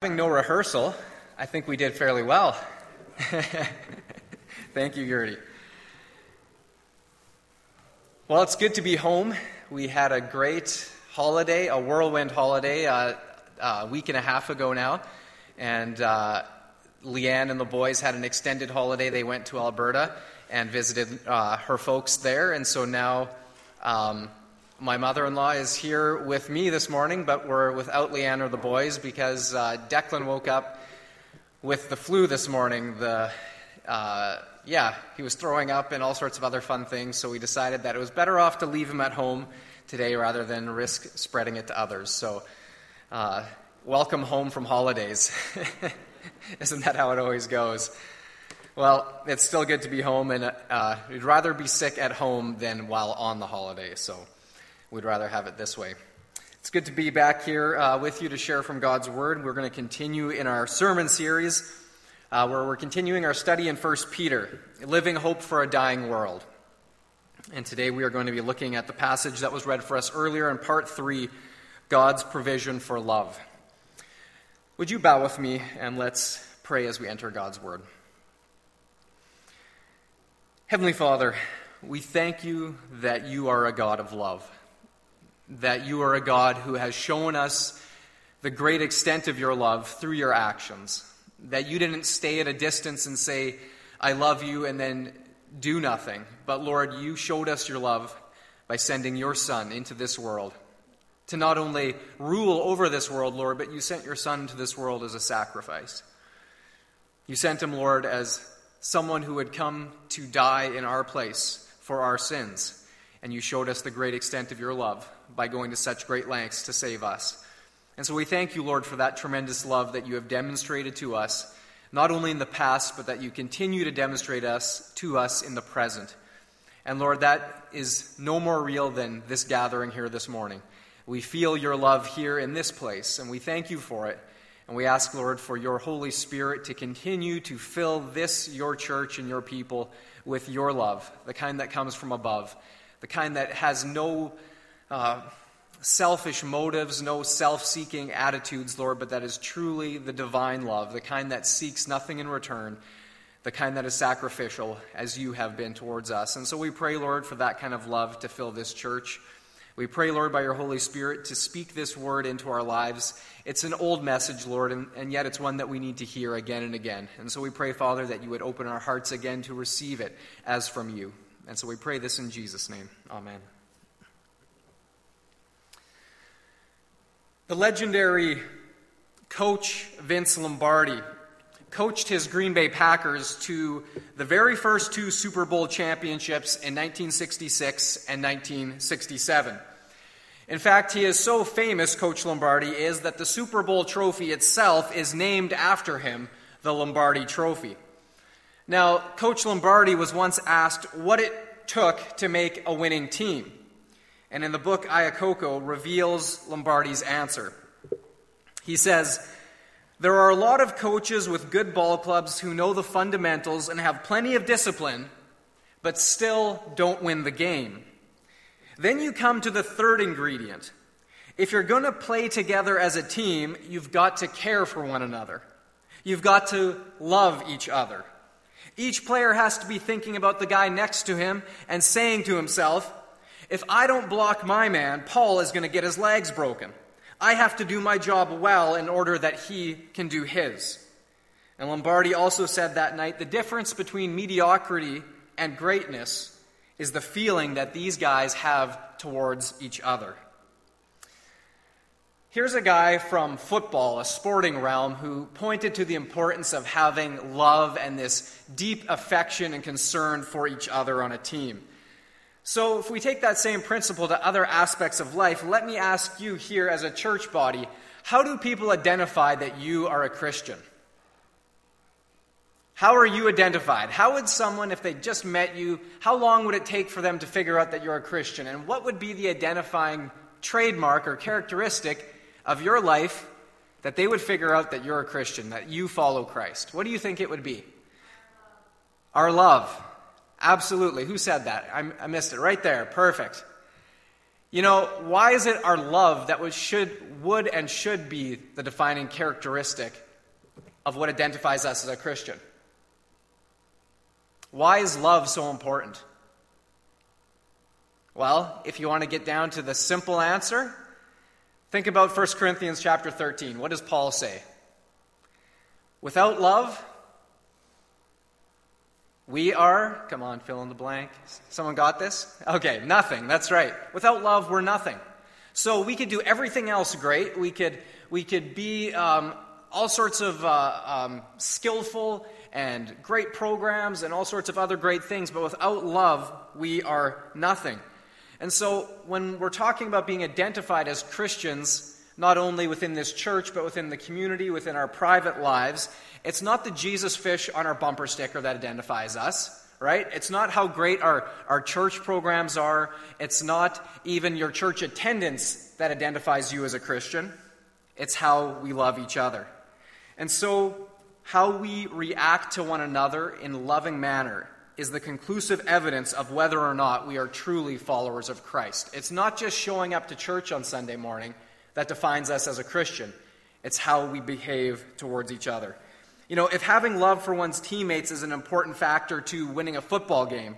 Having no rehearsal, I think we did fairly well. Thank you, Yuri. Well, it's good to be home. We had a great holiday, a whirlwind holiday, uh, a week and a half ago now. And uh, Leanne and the boys had an extended holiday. They went to Alberta and visited uh, her folks there. And so now um, my mother in law is here with me this morning, but we're without Leanne or the boys because uh, Declan woke up with the flu this morning. The, uh, yeah, he was throwing up and all sorts of other fun things, so we decided that it was better off to leave him at home today rather than risk spreading it to others. So, uh, welcome home from holidays. Isn't that how it always goes? Well, it's still good to be home, and uh, we'd rather be sick at home than while on the holiday, so. We'd rather have it this way. It's good to be back here uh, with you to share from God's Word. We're going to continue in our sermon series uh, where we're continuing our study in 1 Peter, Living Hope for a Dying World. And today we are going to be looking at the passage that was read for us earlier in part 3 God's Provision for Love. Would you bow with me and let's pray as we enter God's Word? Heavenly Father, we thank you that you are a God of love that you are a God who has shown us the great extent of your love through your actions. That you didn't stay at a distance and say, I love you, and then do nothing. But Lord, you showed us your love by sending your Son into this world to not only rule over this world, Lord, but you sent your Son to this world as a sacrifice. You sent him, Lord, as someone who had come to die in our place for our sins and you showed us the great extent of your love by going to such great lengths to save us. And so we thank you, Lord, for that tremendous love that you have demonstrated to us, not only in the past, but that you continue to demonstrate us to us in the present. And Lord, that is no more real than this gathering here this morning. We feel your love here in this place, and we thank you for it. And we ask, Lord, for your Holy Spirit to continue to fill this, your church, and your people with your love, the kind that comes from above the kind that has no uh, selfish motives, no self seeking attitudes, Lord, but that is truly the divine love, the kind that seeks nothing in return, the kind that is sacrificial, as you have been towards us. And so we pray, Lord, for that kind of love to fill this church. We pray, Lord, by your Holy Spirit to speak this word into our lives. It's an old message, Lord, and, and, yet it's one that we need to hear again and again. And so we pray, Father, that you would open our hearts again to receive it as from you. And so we pray this in Jesus' name. Amen. The legendary coach Vince Lombardi coached his Green Bay Packers to the very first two Super Bowl championships in 1966 and 1967. In fact, he is so famous, Coach Lombardi is, that the Super Bowl trophy itself is named after him, the Lombardi Trophy. Now, Coach Lombardi was once asked what it took to make a winning team. And in the book, Iacocca reveals Lombardi's answer. He says, There are a lot of coaches with good ball clubs who know the fundamentals and have plenty of discipline, but still don't win the game. Then you come to the third ingredient. If you're going to play together as a team, you've got to care for one another. You've got to love each other. Each player has to be thinking about the guy next to him and saying to himself, if I don't block my man, Paul is going to get his legs broken. I have to do my job well in order that he can do his. And Lombardi also said that night the difference between mediocrity and greatness is the feeling that these guys have towards each other. Here's a guy from football, a sporting realm, who pointed to the importance of having love and this deep affection and concern for each other on a team. So, if we take that same principle to other aspects of life, let me ask you here as a church body how do people identify that you are a Christian? How are you identified? How would someone, if they just met you, how long would it take for them to figure out that you're a Christian? And what would be the identifying trademark or characteristic of your life that they would figure out that you're a Christian, that you follow Christ? What do you think it would be? Our love. Absolutely. Who said that? I, I missed it right there. Perfect. You know, why is it our love that would, should, would and should be the defining characteristic of what identifies us as a Christian? Why is love so important? Well, if you want to get down to the simple answer, think about 1 Corinthians chapter 13. What does Paul say? Without love, we are, come on, fill in the blank. Someone got this? Okay, nothing. That's right. Without love, we're nothing. So we could do everything else great. We could, we could be um, all sorts of uh, um, skillful and great programs and all sorts of other great things, but without love, we are nothing. And so when we're talking about being identified as Christians, not only within this church, but within the community, within our private lives. It's not the Jesus fish on our bumper sticker that identifies us, right? It's not how great our, our church programs are. It's not even your church attendance that identifies you as a Christian. It's how we love each other. And so, how we react to one another in loving manner is the conclusive evidence of whether or not we are truly followers of Christ. It's not just showing up to church on Sunday morning that defines us as a Christian. It's how we behave towards each other. You know, if having love for one's teammates is an important factor to winning a football game,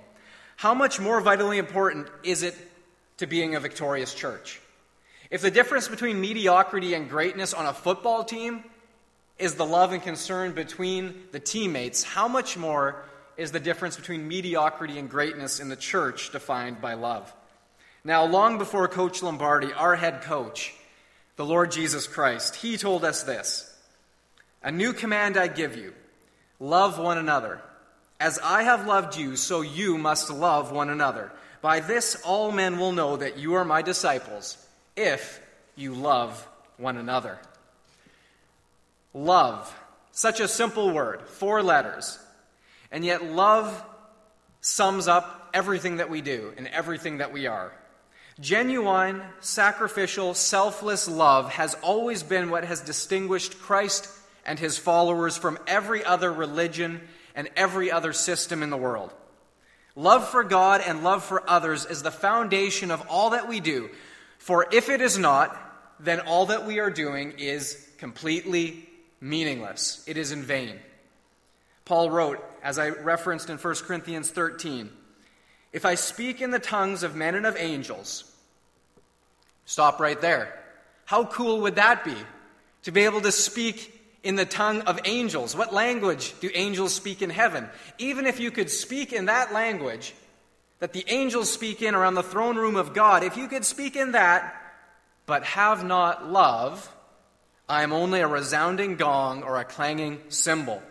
how much more vitally important is it to being a victorious church? If the difference between mediocrity and greatness on a football team is the love and concern between the teammates, how much more is the difference between mediocrity and greatness in the church defined by love? Now, long before Coach Lombardi, our head coach, the Lord Jesus Christ, he told us this A new command I give you love one another. As I have loved you, so you must love one another. By this, all men will know that you are my disciples, if you love one another. Love, such a simple word, four letters. And yet, love sums up everything that we do and everything that we are. Genuine, sacrificial, selfless love has always been what has distinguished Christ and his followers from every other religion and every other system in the world. Love for God and love for others is the foundation of all that we do. For if it is not, then all that we are doing is completely meaningless. It is in vain. Paul wrote, as I referenced in 1 Corinthians 13, If I speak in the tongues of men and of angels, Stop right there. How cool would that be? To be able to speak in the tongue of angels. What language do angels speak in heaven? Even if you could speak in that language that the angels speak in around the throne room of God, if you could speak in that, but have not love, I am only a resounding gong or a clanging cymbal.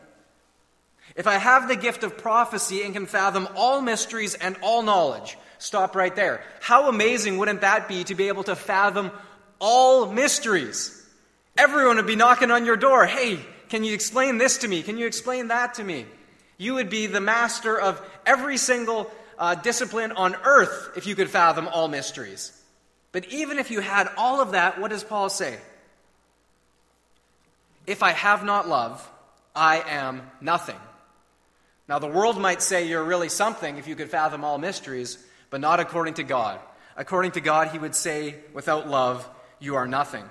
If I have the gift of prophecy and can fathom all mysteries and all knowledge, stop right there. How amazing wouldn't that be to be able to fathom all mysteries? Everyone would be knocking on your door. Hey, can you explain this to me? Can you explain that to me? You would be the master of every single uh, discipline on earth if you could fathom all mysteries. But even if you had all of that, what does Paul say? If I have not love, I am nothing. Now, the world might say you're really something if you could fathom all mysteries, but not according to God. According to God, he would say, without love, you are nothing.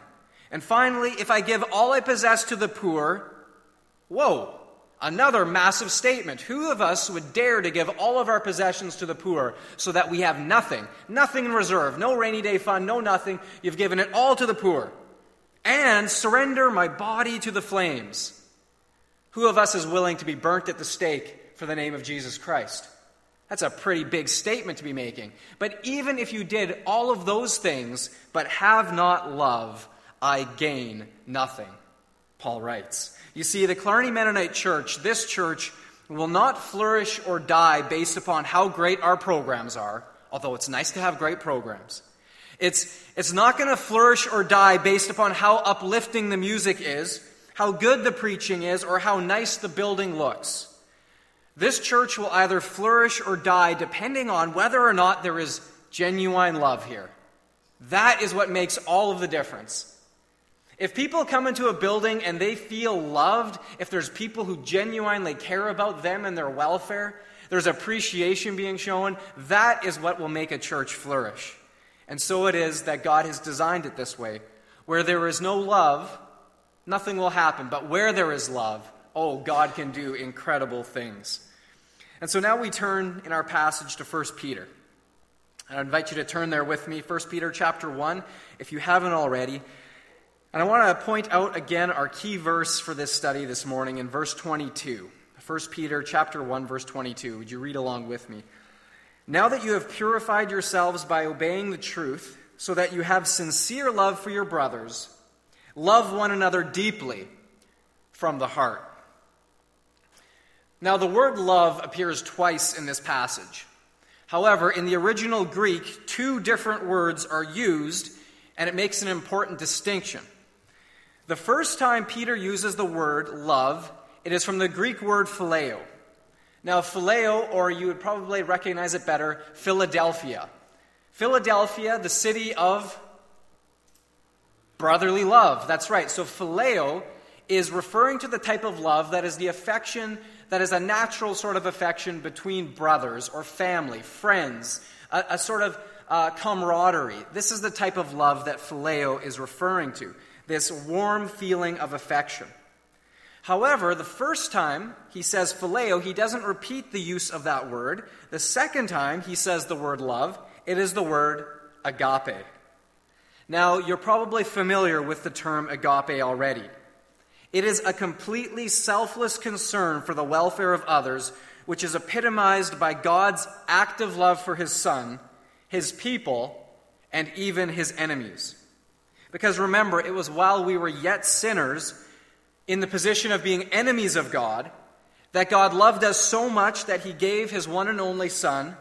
And finally, if I give all I possess to the poor, whoa, another massive statement. Who of us would dare to give all of our possessions to the poor so that we have nothing? Nothing in reserve, no rainy day fund, no nothing. You've given it all to the poor. And surrender my body to the flames. Who of us is willing to be burnt at the stake for the name of Jesus Christ? That's a pretty big statement to be making. But even if you did all of those things, but have not love, I gain nothing, Paul writes. You see, the Clarny Mennonite Church, this church, will not flourish or die based upon how great our programs are, although it's nice to have great programs. It's, it's not going to flourish or die based upon how uplifting the music is, how good the preaching is, or how nice the building looks. This church will either flourish or die depending on whether or not there is genuine love here. That is what makes all of the difference. If people come into a building and they feel loved, if there's people who genuinely care about them and their welfare, there's appreciation being shown, that is what will make a church flourish. And so it is that God has designed it this way. Where there is no love, nothing will happen. But where there is love, oh, God can do incredible things. And so now we turn in our passage to 1 Peter. I invite you to turn there with me, 1 Peter chapter 1, if you haven't already. And I want to point out again our key verse for this study this morning in verse 22. 1 Peter chapter 1 verse 22. Would you read along with me? Now that you have purified yourselves by obeying the truth, so that you have sincere love for your brothers, love one another deeply from the heart. Now, the word love appears twice in this passage. However, in the original Greek, two different words are used, and it makes an important distinction. The first time Peter uses the word love, it is from the Greek word phileo. Now, phileo, or you would probably recognize it better, Philadelphia. Philadelphia, the city of brotherly love. That's right. So, phileo is referring to the type of love that is the affection that is a natural sort of affection between brothers or family, friends, a, a sort of uh, camaraderie. This is the type of love that phileo is referring to, this warm feeling of affection. However, the first time he says phileo, he doesn't repeat the use of that word. The second time he says the word love, it is the word agape. Now, you're probably familiar with the term agape already. It is a completely selfless concern for the welfare of others, which is epitomized by God's active love for his Son, his people, and even his enemies. Because remember, it was while we were yet sinners, in the position of being enemies of God, that God loved us so much that he gave his one and only Son,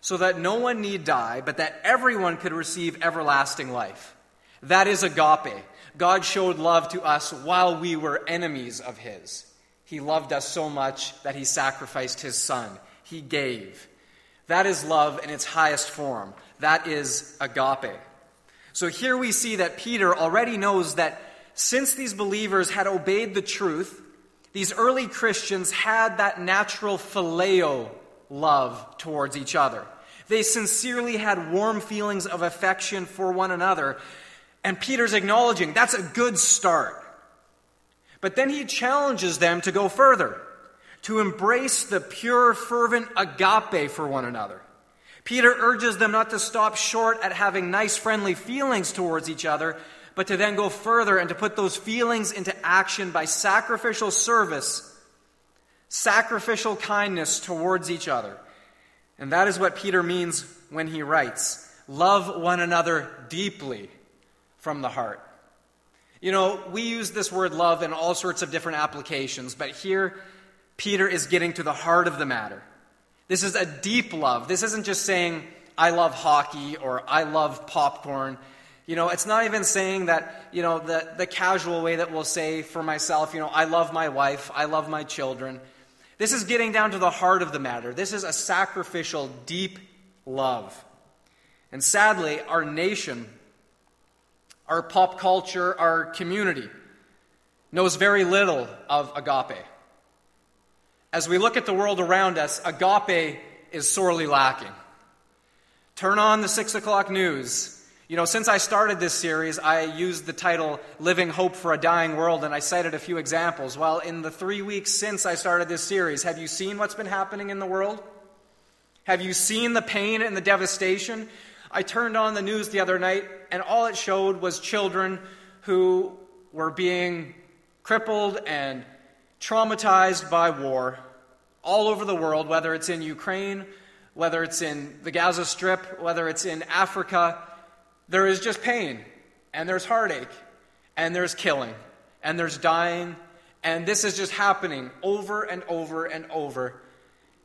so that no one need die, but that everyone could receive everlasting life. That is agape. God showed love to us while we were enemies of His. He loved us so much that He sacrificed His Son. He gave. That is love in its highest form. That is agape. So here we see that Peter already knows that since these believers had obeyed the truth, these early Christians had that natural phileo love towards each other. They sincerely had warm feelings of affection for one another. And Peter's acknowledging that's a good start. But then he challenges them to go further, to embrace the pure, fervent agape for one another. Peter urges them not to stop short at having nice, friendly feelings towards each other, but to then go further and to put those feelings into action by sacrificial service, sacrificial kindness towards each other. And that is what Peter means when he writes, Love one another deeply from the heart. You know, we use this word love in all sorts of different applications, but here Peter is getting to the heart of the matter. This is a deep love. This isn't just saying, I love hockey or I love popcorn. You know, it's not even saying that, you know, the, the casual way that we'll say for myself, you know, I love my wife, I love my children. This is getting down to the heart of the matter. This is a sacrificial, deep love. And sadly, our nation our pop culture, our community, knows very little of agape. As we look at the world around us, agape is sorely lacking. Turn on the 6 o'clock news. You know, since I started this series, I used the title Living Hope for a Dying World, and I cited a few examples. Well, in the three weeks since I started this series, have you seen what's been happening in the world? Have you seen the pain and the devastation? I turned on the news the other night, and all it showed was children who were being crippled and traumatized by war all over the world, whether it's in Ukraine, whether it's in the Gaza Strip, whether it's in Africa. There is just pain, and there's heartache, and there's killing, and there's dying, and this is just happening over and over and over.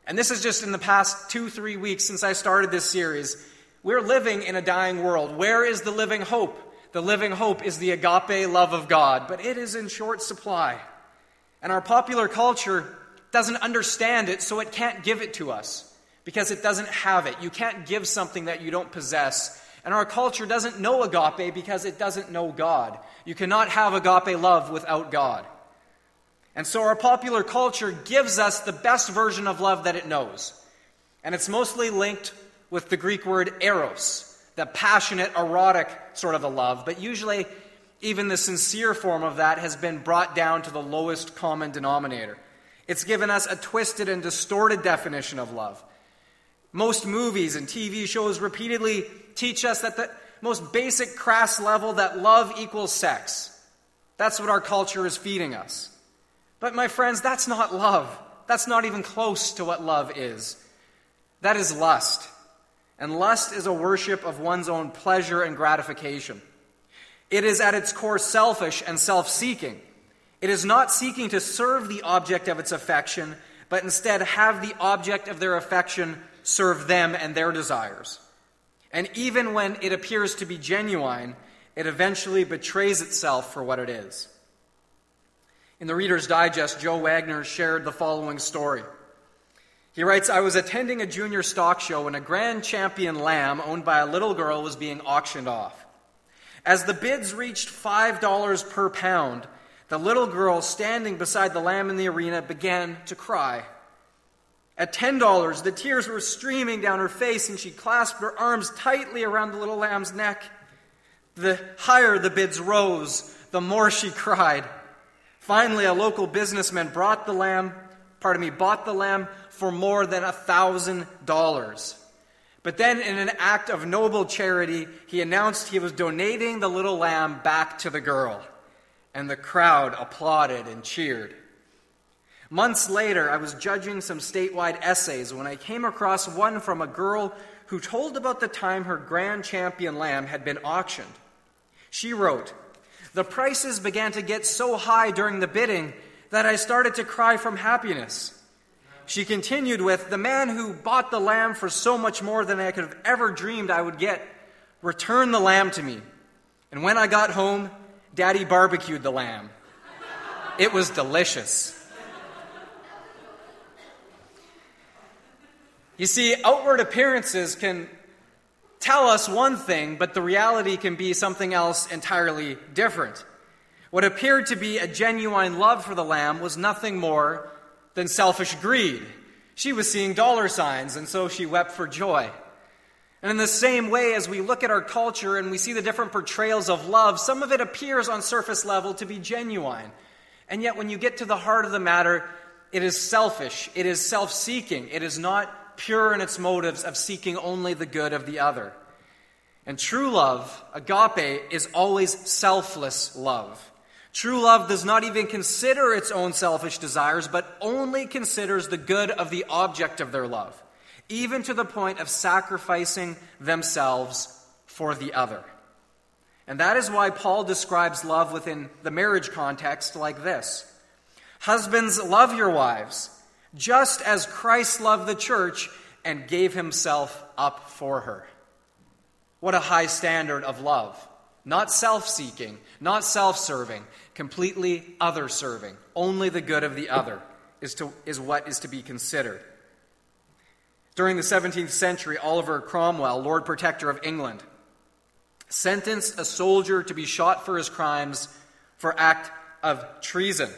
And this is just in the past two, three weeks since I started this series. We're living in a dying world. Where is the living hope? The living hope is the agape love of God, but it is in short supply. And our popular culture doesn't understand it, so it can't give it to us because it doesn't have it. You can't give something that you don't possess. And our culture doesn't know agape because it doesn't know God. You cannot have agape love without God. And so our popular culture gives us the best version of love that it knows. And it's mostly linked with the Greek word eros, the passionate, erotic sort of a love, but usually even the sincere form of that has been brought down to the lowest common denominator. It's given us a twisted and distorted definition of love. Most movies and TV shows repeatedly teach us that the most basic crass level that love equals sex. That's what our culture is feeding us. But my friends, that's not love. That's not even close to what love is. That is lust. And lust is a worship of one's own pleasure and gratification. It is at its core selfish and self seeking. It is not seeking to serve the object of its affection, but instead have the object of their affection serve them and their desires. And even when it appears to be genuine, it eventually betrays itself for what it is. In the Reader's Digest, Joe Wagner shared the following story. He writes I was attending a junior stock show when a grand champion lamb owned by a little girl was being auctioned off. As the bids reached $5 per pound, the little girl standing beside the lamb in the arena began to cry. At $10, the tears were streaming down her face, and she clasped her arms tightly around the little lamb's neck. The higher the bids rose, the more she cried. Finally, a local businessman brought the lamb, pardon me, bought the lamb for more than a thousand dollars. But then, in an act of noble charity, he announced he was donating the little lamb back to the girl. And the crowd applauded and cheered. Months later, I was judging some statewide essays when I came across one from a girl who told about the time her grand champion lamb had been auctioned. She wrote, The prices began to get so high during the bidding that I started to cry from happiness. She continued with, The man who bought the lamb for so much more than I could have ever dreamed I would get returned the lamb to me. And when I got home, Daddy barbecued the lamb. It was delicious. You see, outward appearances can tell us one thing, but the reality can be something else entirely different. What appeared to be a genuine love for the lamb was nothing more than selfish greed. She was seeing dollar signs, and so she wept for joy. And in the same way, as we look at our culture and we see the different portrayals of love, some of it appears on surface level to be genuine. And yet, when you get to the heart of the matter, it is selfish, it is self seeking, it is not pure in its motives of seeking only the good of the other. And true love, agape, is always selfless love. True love does not even consider its own selfish desires, but only considers the good of the object of their love, even to the point of sacrificing themselves for the other. And that is why Paul describes love within the marriage context like this Husbands, love your wives just as Christ loved the church and gave himself up for her. What a high standard of love. Not self seeking, not self serving, completely other serving. Only the good of the other is, to, is what is to be considered. During the 17th century, Oliver Cromwell, Lord Protector of England, sentenced a soldier to be shot for his crimes for act of treason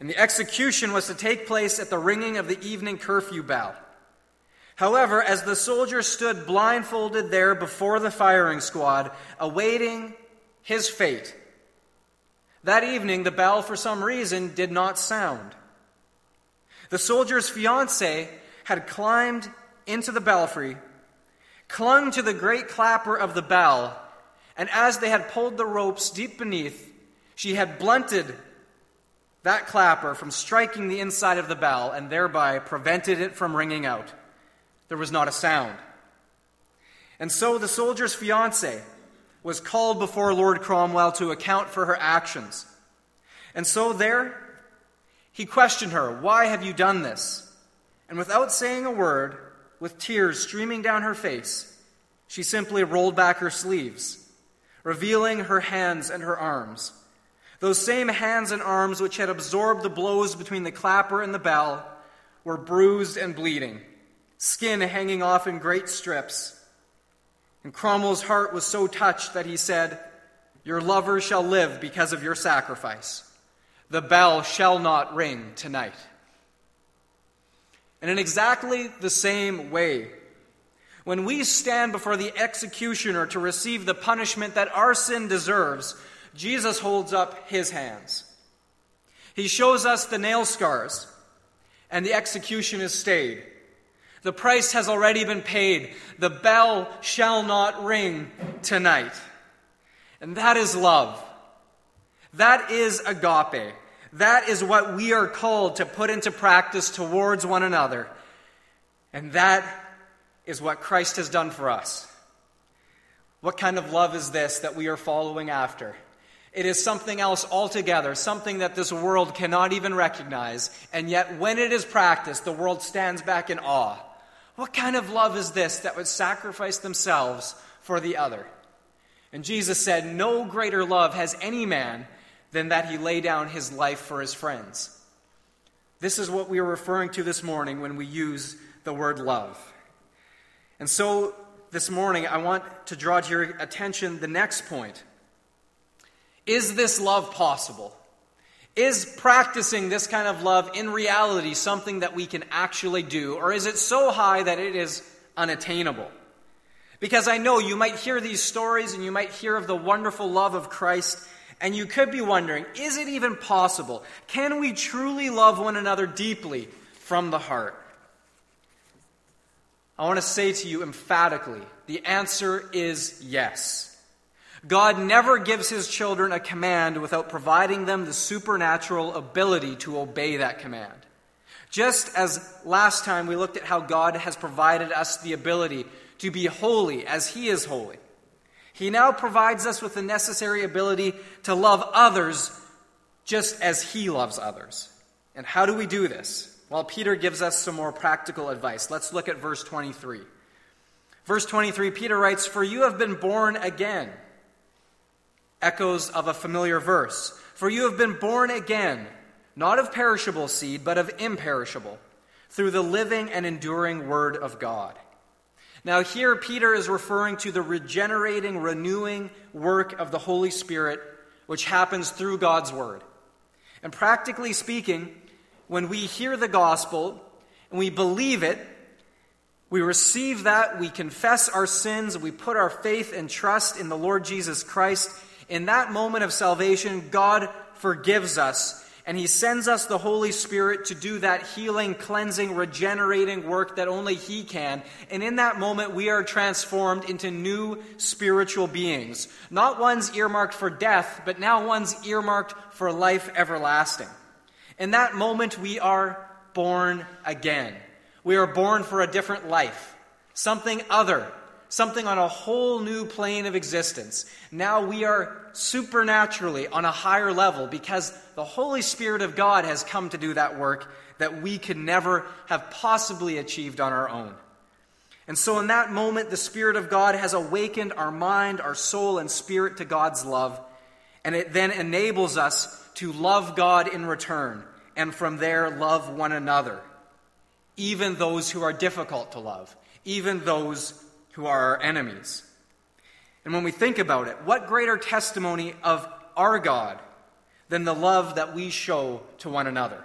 and the execution was to take place at the ringing of the evening curfew bell. However, as the soldier stood blindfolded there before the firing squad, awaiting his fate, that evening the bell, for some reason, did not sound. The soldier's fiancee had climbed into the belfry, clung to the great clapper of the bell, and as they had pulled the ropes deep beneath, she had blunted that clapper from striking the inside of the bell and thereby prevented it from ringing out. There was not a sound. And so the soldier's fiancee was called before Lord Cromwell to account for her actions. And so there, he questioned her, Why have you done this? And without saying a word, with tears streaming down her face, she simply rolled back her sleeves, revealing her hands and her arms. Those same hands and arms which had absorbed the blows between the clapper and the bell were bruised and bleeding, skin hanging off in great strips. And Cromwell's heart was so touched that he said, Your lover shall live because of your sacrifice. The bell shall not ring tonight. And in exactly the same way, When we stand before the executioner to receive the punishment that our sin deserves, Jesus holds up his hands. He shows us the nail scars, and the execution is stayed. The price has already been paid. The bell shall not ring tonight. And that is love. That is agape. That is what we are called to put into practice towards one another. And that is what Christ has done for us. What kind of love is this that we are following after? It is something else altogether, something that this world cannot even recognize, and yet when it is practiced, the world stands back in awe. What kind of love is this that would sacrifice themselves for the other? And Jesus said, No greater love has any man than that he lay down his life for his friends. This is what we are referring to this morning when we use the word love. And so this morning, I want to draw to your attention the next point. Is this love possible? Is practicing this kind of love in reality something that we can actually do, or is it so high that it is unattainable? Because I know you might hear these stories and you might hear of the wonderful love of Christ, and you could be wondering is it even possible? Can we truly love one another deeply from the heart? I want to say to you emphatically the answer is yes. God never gives his children a command without providing them the supernatural ability to obey that command. Just as last time we looked at how God has provided us the ability to be holy as he is holy, he now provides us with the necessary ability to love others just as he loves others. And how do we do this? Well, Peter gives us some more practical advice. Let's look at verse 23. Verse 23, Peter writes, For you have been born again. Echoes of a familiar verse. For you have been born again, not of perishable seed, but of imperishable, through the living and enduring Word of God. Now, here Peter is referring to the regenerating, renewing work of the Holy Spirit, which happens through God's Word. And practically speaking, when we hear the gospel and we believe it, we receive that, we confess our sins, we put our faith and trust in the Lord Jesus Christ. In that moment of salvation, God forgives us and He sends us the Holy Spirit to do that healing, cleansing, regenerating work that only He can. And in that moment, we are transformed into new spiritual beings. Not ones earmarked for death, but now ones earmarked for life everlasting. In that moment, we are born again. We are born for a different life, something other, something on a whole new plane of existence. Now we are supernaturally on a higher level because the Holy Spirit of God has come to do that work that we could never have possibly achieved on our own. And so, in that moment, the Spirit of God has awakened our mind, our soul, and spirit to God's love, and it then enables us to love God in return, and from there, love one another, even those who are difficult to love, even those who are our enemies. And when we think about it, what greater testimony of our God than the love that we show to one another,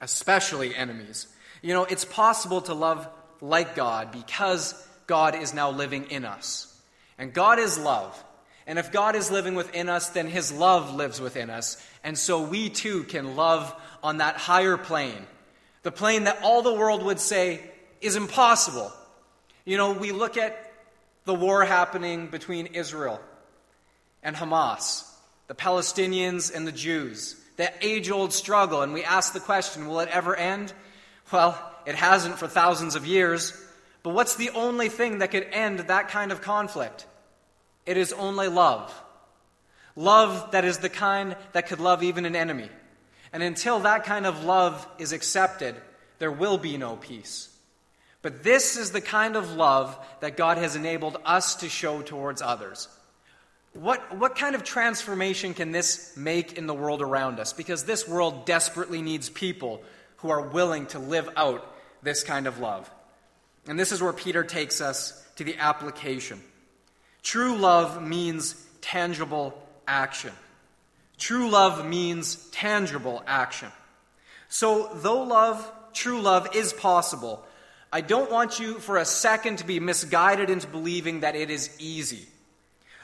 especially enemies? You know, it's possible to love like God because God is now living in us. And God is love. And if God is living within us, then his love lives within us. And so we too can love on that higher plane, the plane that all the world would say is impossible. You know, we look at the war happening between Israel and Hamas, the Palestinians and the Jews, that age old struggle, and we ask the question will it ever end? Well, it hasn't for thousands of years. But what's the only thing that could end that kind of conflict? It is only love. Love that is the kind that could love even an enemy. And until that kind of love is accepted, there will be no peace. But this is the kind of love that God has enabled us to show towards others. What, what kind of transformation can this make in the world around us? Because this world desperately needs people who are willing to live out this kind of love. And this is where Peter takes us to the application. True love means tangible action. True love means tangible action. So, though love, true love, is possible, I don't want you for a second to be misguided into believing that it is easy.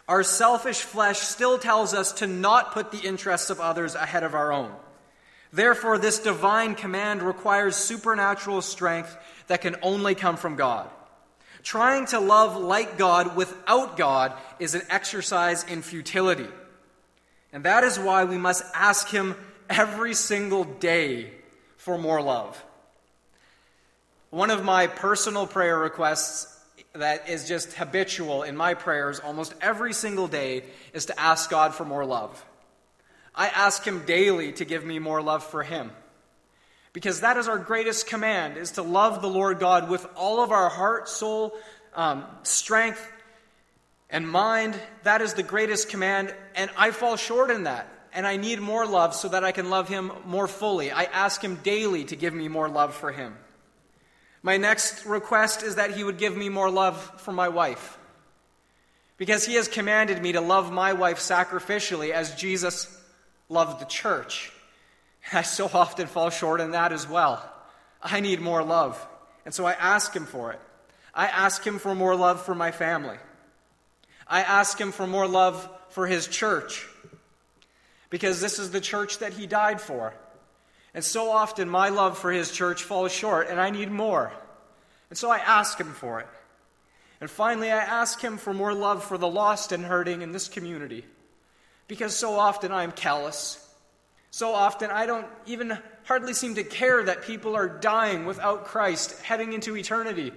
Our selfish flesh still tells us to not put the interests of others ahead of our own. Therefore, this divine command requires supernatural strength that can only come from God. Trying to love like God without God is an exercise in futility. And that is why we must ask Him every single day for more love. One of my personal prayer requests that is just habitual in my prayers almost every single day is to ask God for more love. I ask Him daily to give me more love for Him. Because that is our greatest command, is to love the Lord God with all of our heart, soul, um, strength, and mind. That is the greatest command, and I fall short in that. And I need more love so that I can love Him more fully. I ask Him daily to give me more love for Him. My next request is that He would give me more love for my wife. Because He has commanded me to love my wife sacrificially as Jesus loved the church. I so often fall short in that as well. I need more love. And so I ask Him for it. I ask Him for more love for my family. I ask Him for more love for His church. Because this is the church that He died for. And so often my love for his church falls short, and I need more. And so I ask him for it. And finally, I ask him for more love for the lost and hurting in this community. Because so often I am callous. So often I don't even hardly seem to care that people are dying without Christ, heading into eternity.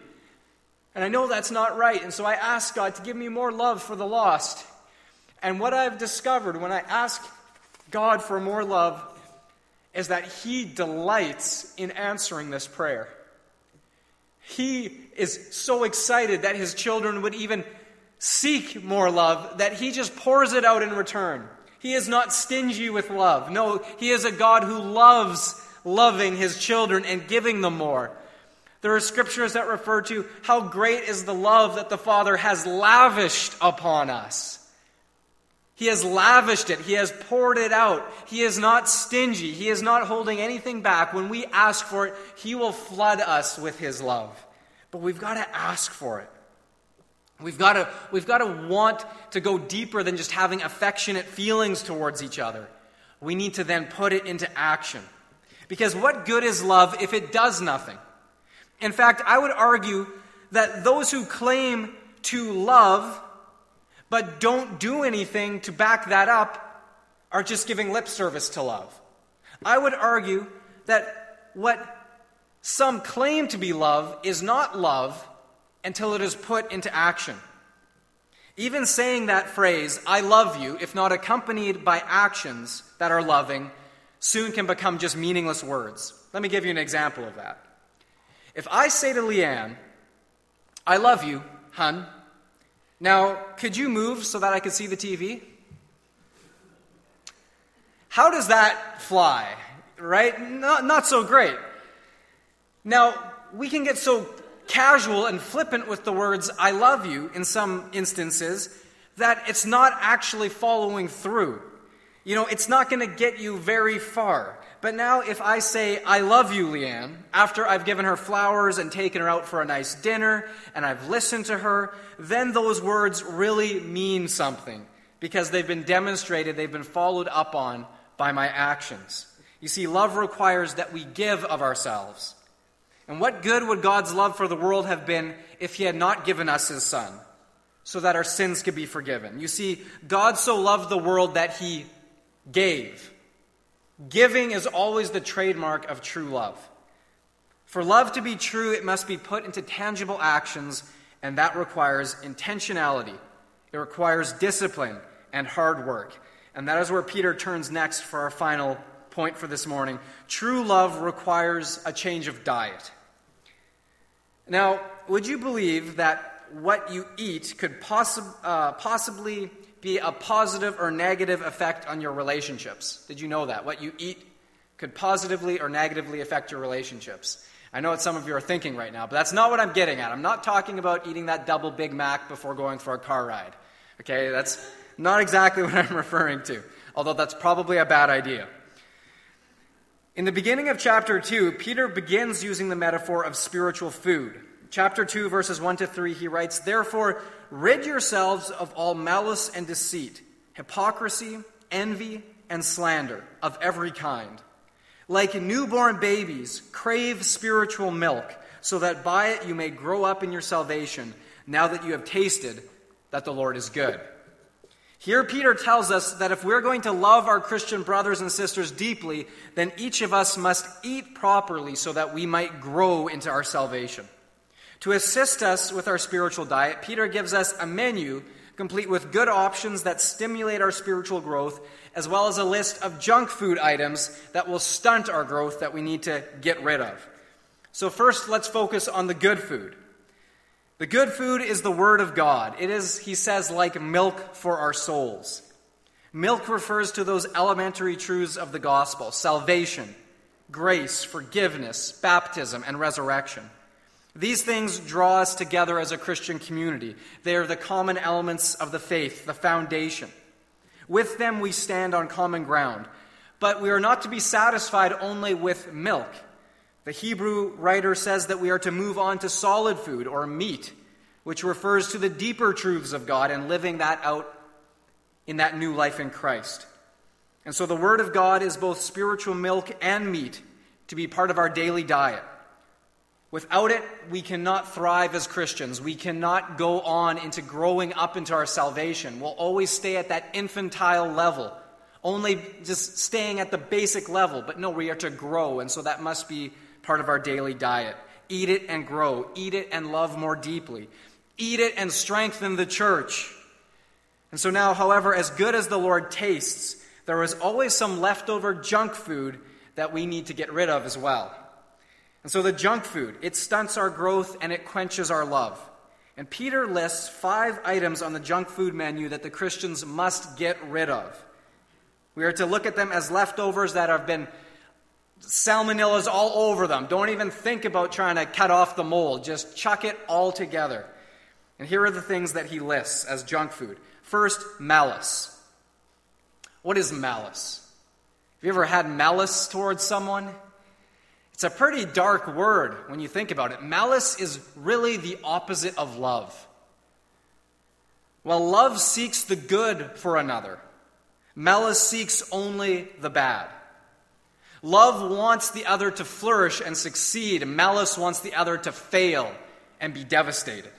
And I know that's not right, and so I ask God to give me more love for the lost. And what I've discovered when I ask God for more love is that he delights in answering this prayer. He is so excited that his children would even seek more love that he just pours it out in return. He is not stingy with love. No, he is a God who loves loving his children and giving them more. There are scriptures that refer to how great is the love that the Father has lavished upon us. He has lavished it. He has poured it out. He is not stingy. He is not holding anything back. When we ask for it, He will flood us with His love. But we've got to ask for it. We've got, to, we've got to want to go deeper than just having affectionate feelings towards each other. We need to then put it into action. Because what good is love if it does nothing? In fact, I would argue that those who claim to love but don't do anything to back that up are just giving lip service to love. I would argue that what some claim to be love is not love until it is put into action. Even saying that phrase, I love you, if not accompanied by actions that are loving, soon can become just meaningless words. Let me give you an example of that. If I say to Leanne, I love you, hun, now, could you move so that I could see the TV? How does that fly? Right? Not, not so great. Now, we can get so casual and flippant with the words, I love you, in some instances, that it's not actually following through. You know, it's not going to get you very far. But now, if I say, I love you, Leanne, after I've given her flowers and taken her out for a nice dinner and I've listened to her, then those words really mean something because they've been demonstrated, they've been followed up on by my actions. You see, love requires that we give of ourselves. And what good would God's love for the world have been if He had not given us His Son so that our sins could be forgiven? You see, God so loved the world that He gave. Giving is always the trademark of true love. For love to be true, it must be put into tangible actions, and that requires intentionality. It requires discipline and hard work. And that is where Peter turns next for our final point for this morning. True love requires a change of diet. Now, would you believe that what you eat could possi- uh, possibly be a positive or negative effect on your relationships. Did you know that? What you eat could positively or negatively affect your relationships. I know what some of you are thinking right now, but that's not what I'm getting at. I'm not talking about eating that double Big Mac before going for a car ride. Okay, that's not exactly what I'm referring to, although that's probably a bad idea. In the beginning of chapter 2, Peter begins using the metaphor of spiritual food. Chapter 2, verses 1 to 3, he writes, Therefore, rid yourselves of all malice and deceit, hypocrisy, envy, and slander of every kind. Like newborn babies, crave spiritual milk, so that by it you may grow up in your salvation, now that you have tasted that the Lord is good. Here, Peter tells us that if we're going to love our Christian brothers and sisters deeply, then each of us must eat properly so that we might grow into our salvation. To assist us with our spiritual diet, Peter gives us a menu complete with good options that stimulate our spiritual growth, as well as a list of junk food items that will stunt our growth that we need to get rid of. So, first, let's focus on the good food. The good food is the Word of God. It is, he says, like milk for our souls. Milk refers to those elementary truths of the gospel salvation, grace, forgiveness, baptism, and resurrection. These things draw us together as a Christian community. They are the common elements of the faith, the foundation. With them, we stand on common ground. But we are not to be satisfied only with milk. The Hebrew writer says that we are to move on to solid food or meat, which refers to the deeper truths of God and living that out in that new life in Christ. And so the Word of God is both spiritual milk and meat to be part of our daily diet. Without it, we cannot thrive as Christians. We cannot go on into growing up into our salvation. We'll always stay at that infantile level, only just staying at the basic level. But no, we are to grow, and so that must be part of our daily diet. Eat it and grow. Eat it and love more deeply. Eat it and strengthen the church. And so now, however, as good as the Lord tastes, there is always some leftover junk food that we need to get rid of as well. And so the junk food, it stunts our growth and it quenches our love. And Peter lists five items on the junk food menu that the Christians must get rid of. We are to look at them as leftovers that have been salmonellas all over them. Don't even think about trying to cut off the mold. Just chuck it all together. And here are the things that he lists as junk food. First, malice. What is malice? Have you ever had malice towards someone? It's a pretty dark word when you think about it. Malice is really the opposite of love. While love seeks the good for another, malice seeks only the bad. Love wants the other to flourish and succeed, malice wants the other to fail and be devastated.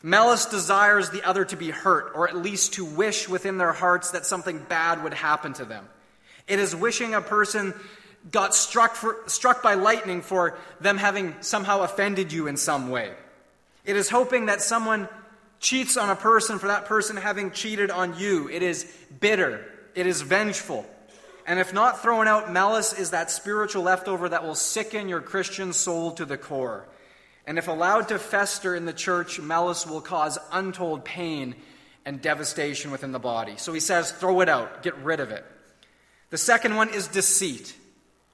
Malice desires the other to be hurt, or at least to wish within their hearts that something bad would happen to them. It is wishing a person got struck, for, struck by lightning for them having somehow offended you in some way. It is hoping that someone cheats on a person for that person having cheated on you. It is bitter. It is vengeful. And if not thrown out, malice is that spiritual leftover that will sicken your Christian soul to the core. And if allowed to fester in the church, malice will cause untold pain and devastation within the body. So he says, throw it out, get rid of it. The second one is deceit.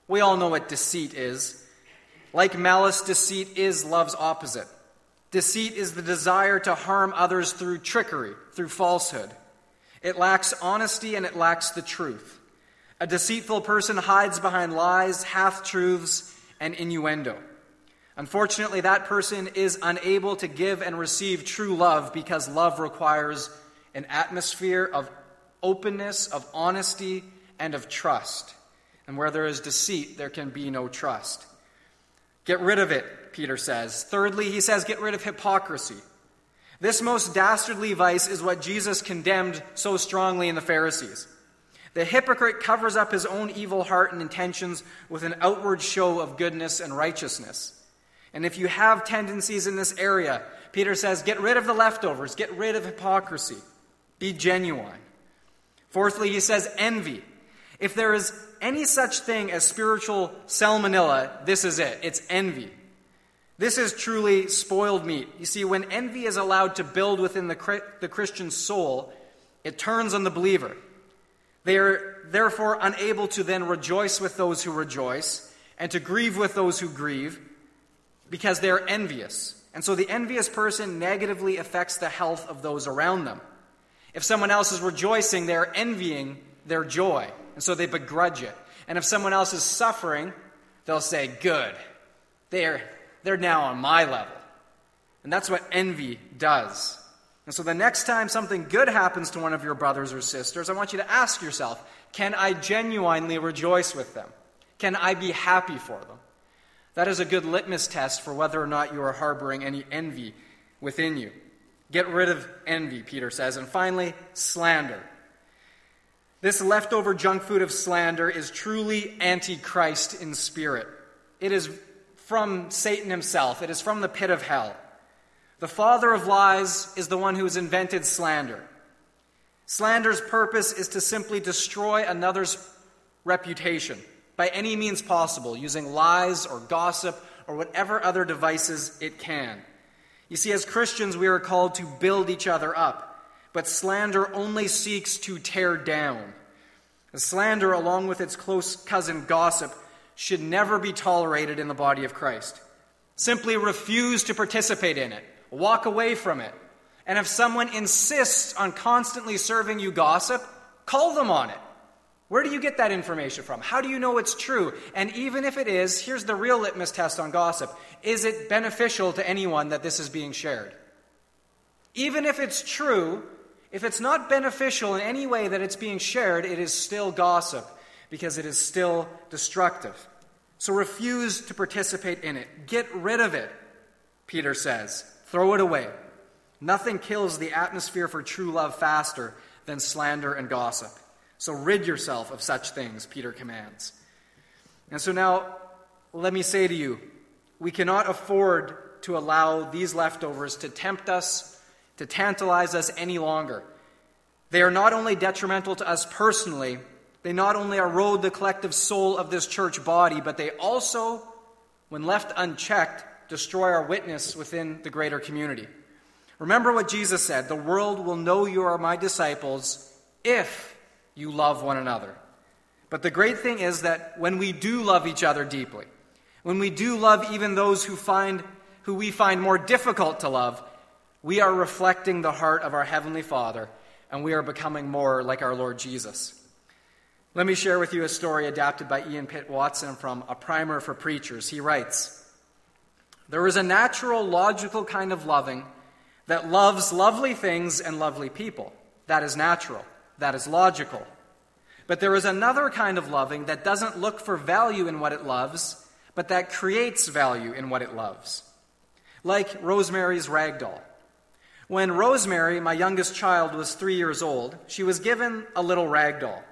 We all know what deceit is. Like malice, deceit is love's opposite. Deceit is the desire to harm others through trickery, through falsehood. It lacks honesty and it lacks the truth. A deceitful person hides behind lies, half truths, and innuendo. Unfortunately, that person is unable to give and receive true love because love requires an atmosphere of openness, of honesty, and of trust. And where there is deceit, there can be no trust. Get rid of it, Peter says. Thirdly, he says, get rid of hypocrisy. This most dastardly vice is what Jesus condemned so strongly in the Pharisees. The hypocrite covers up his own evil heart and intentions with an outward show of goodness and righteousness. And if you have tendencies in this area, Peter says, get rid of the leftovers, get rid of hypocrisy, be genuine. Fourthly, he says, envy. If there is any such thing as spiritual salmonella, this is it. It's envy. This is truly spoiled meat. You see, when envy is allowed to build within the, the Christian soul, it turns on the believer. They are therefore unable to then rejoice with those who rejoice and to grieve with those who grieve because they are envious. And so the envious person negatively affects the health of those around them. If someone else is rejoicing, they're envying their joy. And so they begrudge it. And if someone else is suffering, they'll say, Good. They're, they're now on my level. And that's what envy does. And so the next time something good happens to one of your brothers or sisters, I want you to ask yourself can I genuinely rejoice with them? Can I be happy for them? That is a good litmus test for whether or not you are harboring any envy within you. Get rid of envy, Peter says. And finally, slander. This leftover junk food of slander is truly antichrist in spirit. It is from Satan himself, it is from the pit of hell. The father of lies is the one who has invented slander. Slander's purpose is to simply destroy another's reputation by any means possible, using lies or gossip or whatever other devices it can. You see, as Christians, we are called to build each other up, but slander only seeks to tear down. Slander, along with its close cousin gossip, should never be tolerated in the body of Christ. Simply refuse to participate in it, walk away from it. And if someone insists on constantly serving you gossip, call them on it. Where do you get that information from? How do you know it's true? And even if it is, here's the real litmus test on gossip is it beneficial to anyone that this is being shared? Even if it's true, if it's not beneficial in any way that it's being shared, it is still gossip because it is still destructive. So refuse to participate in it. Get rid of it, Peter says. Throw it away. Nothing kills the atmosphere for true love faster than slander and gossip. So rid yourself of such things, Peter commands. And so now, let me say to you, we cannot afford to allow these leftovers to tempt us, to tantalize us any longer. They are not only detrimental to us personally, they not only erode the collective soul of this church body, but they also, when left unchecked, destroy our witness within the greater community. Remember what Jesus said the world will know you are my disciples if you love one another. But the great thing is that when we do love each other deeply, when we do love even those who find who we find more difficult to love, we are reflecting the heart of our heavenly Father and we are becoming more like our Lord Jesus. Let me share with you a story adapted by Ian Pitt Watson from A Primer for Preachers. He writes, There is a natural, logical kind of loving that loves lovely things and lovely people. That is natural. That is logical. But there is another kind of loving that doesn't look for value in what it loves, but that creates value in what it loves. Like Rosemary's rag doll. When Rosemary, my youngest child, was three years old, she was given a little rag doll.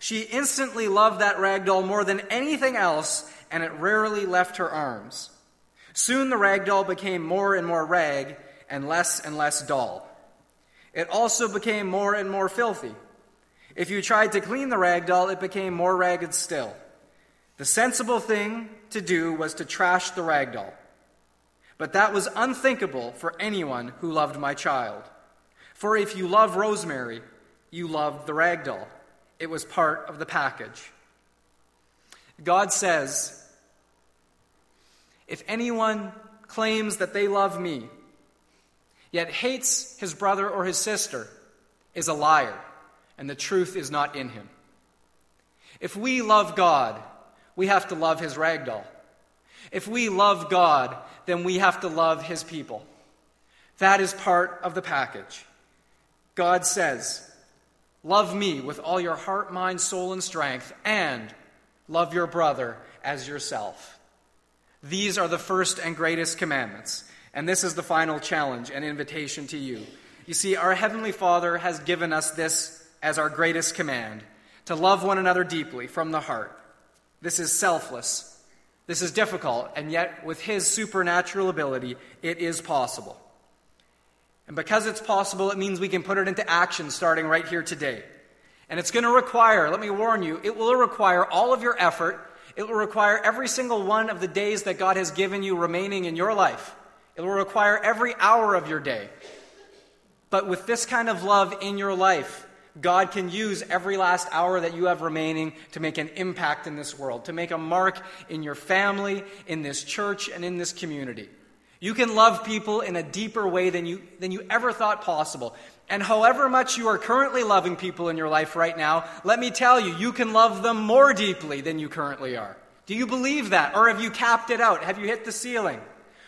She instantly loved that rag doll more than anything else, and it rarely left her arms. Soon the rag doll became more and more rag and less and less doll. It also became more and more filthy. If you tried to clean the rag doll, it became more ragged still. The sensible thing to do was to trash the rag doll. But that was unthinkable for anyone who loved my child. For if you love Rosemary, you loved the rag doll. It was part of the package. God says, If anyone claims that they love me, yet hates his brother or his sister, is a liar, and the truth is not in him. If we love God, we have to love his ragdoll. If we love God, then we have to love his people. That is part of the package. God says, Love me with all your heart, mind, soul, and strength, and love your brother as yourself. These are the first and greatest commandments. And this is the final challenge and invitation to you. You see, our Heavenly Father has given us this as our greatest command to love one another deeply from the heart. This is selfless. This is difficult, and yet, with His supernatural ability, it is possible. And because it's possible, it means we can put it into action starting right here today. And it's going to require, let me warn you, it will require all of your effort. It will require every single one of the days that God has given you remaining in your life. It will require every hour of your day. But with this kind of love in your life, God can use every last hour that you have remaining to make an impact in this world, to make a mark in your family, in this church, and in this community. You can love people in a deeper way than you, than you ever thought possible. And however much you are currently loving people in your life right now, let me tell you, you can love them more deeply than you currently are. Do you believe that? Or have you capped it out? Have you hit the ceiling?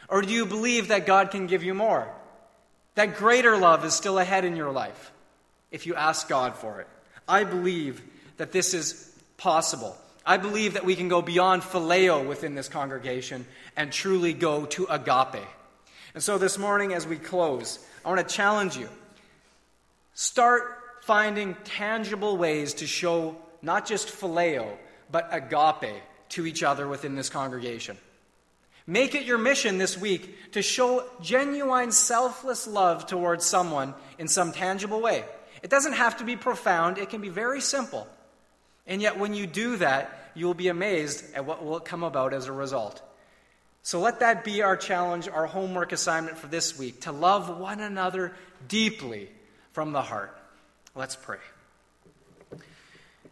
Or do you believe that God can give you more? That greater love is still ahead in your life if you ask God for it. I believe that this is possible. I believe that we can go beyond phileo within this congregation and truly go to agape. And so this morning, as we close, I want to challenge you. Start finding tangible ways to show not just phileo, but agape to each other within this congregation. Make it your mission this week to show genuine, selfless love towards someone in some tangible way. It doesn't have to be profound, it can be very simple. And yet, when you do that, you will be amazed at what will come about as a result. So let that be our challenge, our homework assignment for this week to love one another deeply from the heart. Let's pray.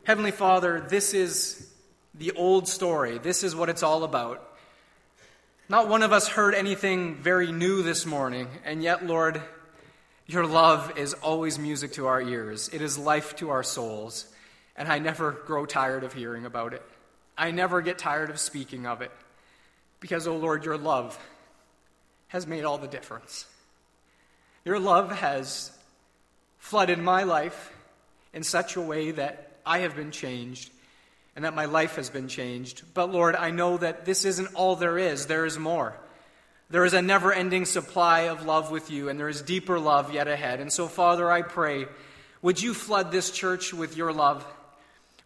Heavenly Father, this is the old story. This is what it's all about. Not one of us heard anything very new this morning, and yet, Lord, your love is always music to our ears. It is life to our souls, and I never grow tired of hearing about it. I never get tired of speaking of it. Because, oh Lord, your love has made all the difference. Your love has flooded my life in such a way that I have been changed and that my life has been changed. But Lord, I know that this isn't all there is, there is more. There is a never ending supply of love with you, and there is deeper love yet ahead. And so, Father, I pray, would you flood this church with your love?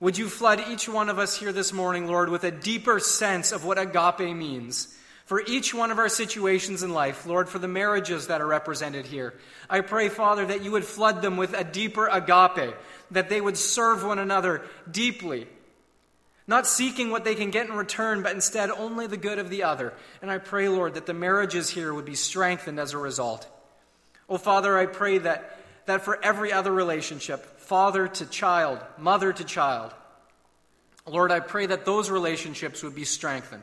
Would you flood each one of us here this morning, Lord, with a deeper sense of what agape means? For each one of our situations in life, Lord, for the marriages that are represented here, I pray, Father, that you would flood them with a deeper agape, that they would serve one another deeply, not seeking what they can get in return, but instead only the good of the other. And I pray, Lord, that the marriages here would be strengthened as a result. Oh, Father, I pray that, that for every other relationship, father to child, mother to child. Lord, I pray that those relationships would be strengthened.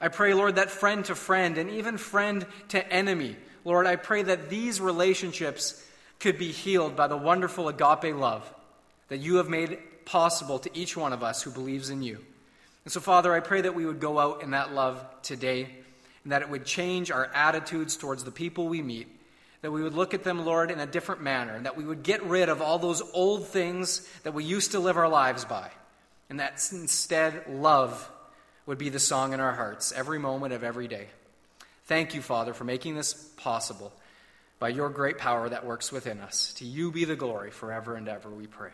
I pray, Lord, that friend to friend and even friend to enemy, Lord, I pray that these relationships could be healed by the wonderful agape love that you have made possible to each one of us who believes in you. And so, Father, I pray that we would go out in that love today and that it would change our attitudes towards the people we meet that we would look at them, Lord, in a different manner, and that we would get rid of all those old things that we used to live our lives by, and that instead love would be the song in our hearts every moment of every day. Thank you, Father, for making this possible by your great power that works within us. To you be the glory forever and ever, we pray.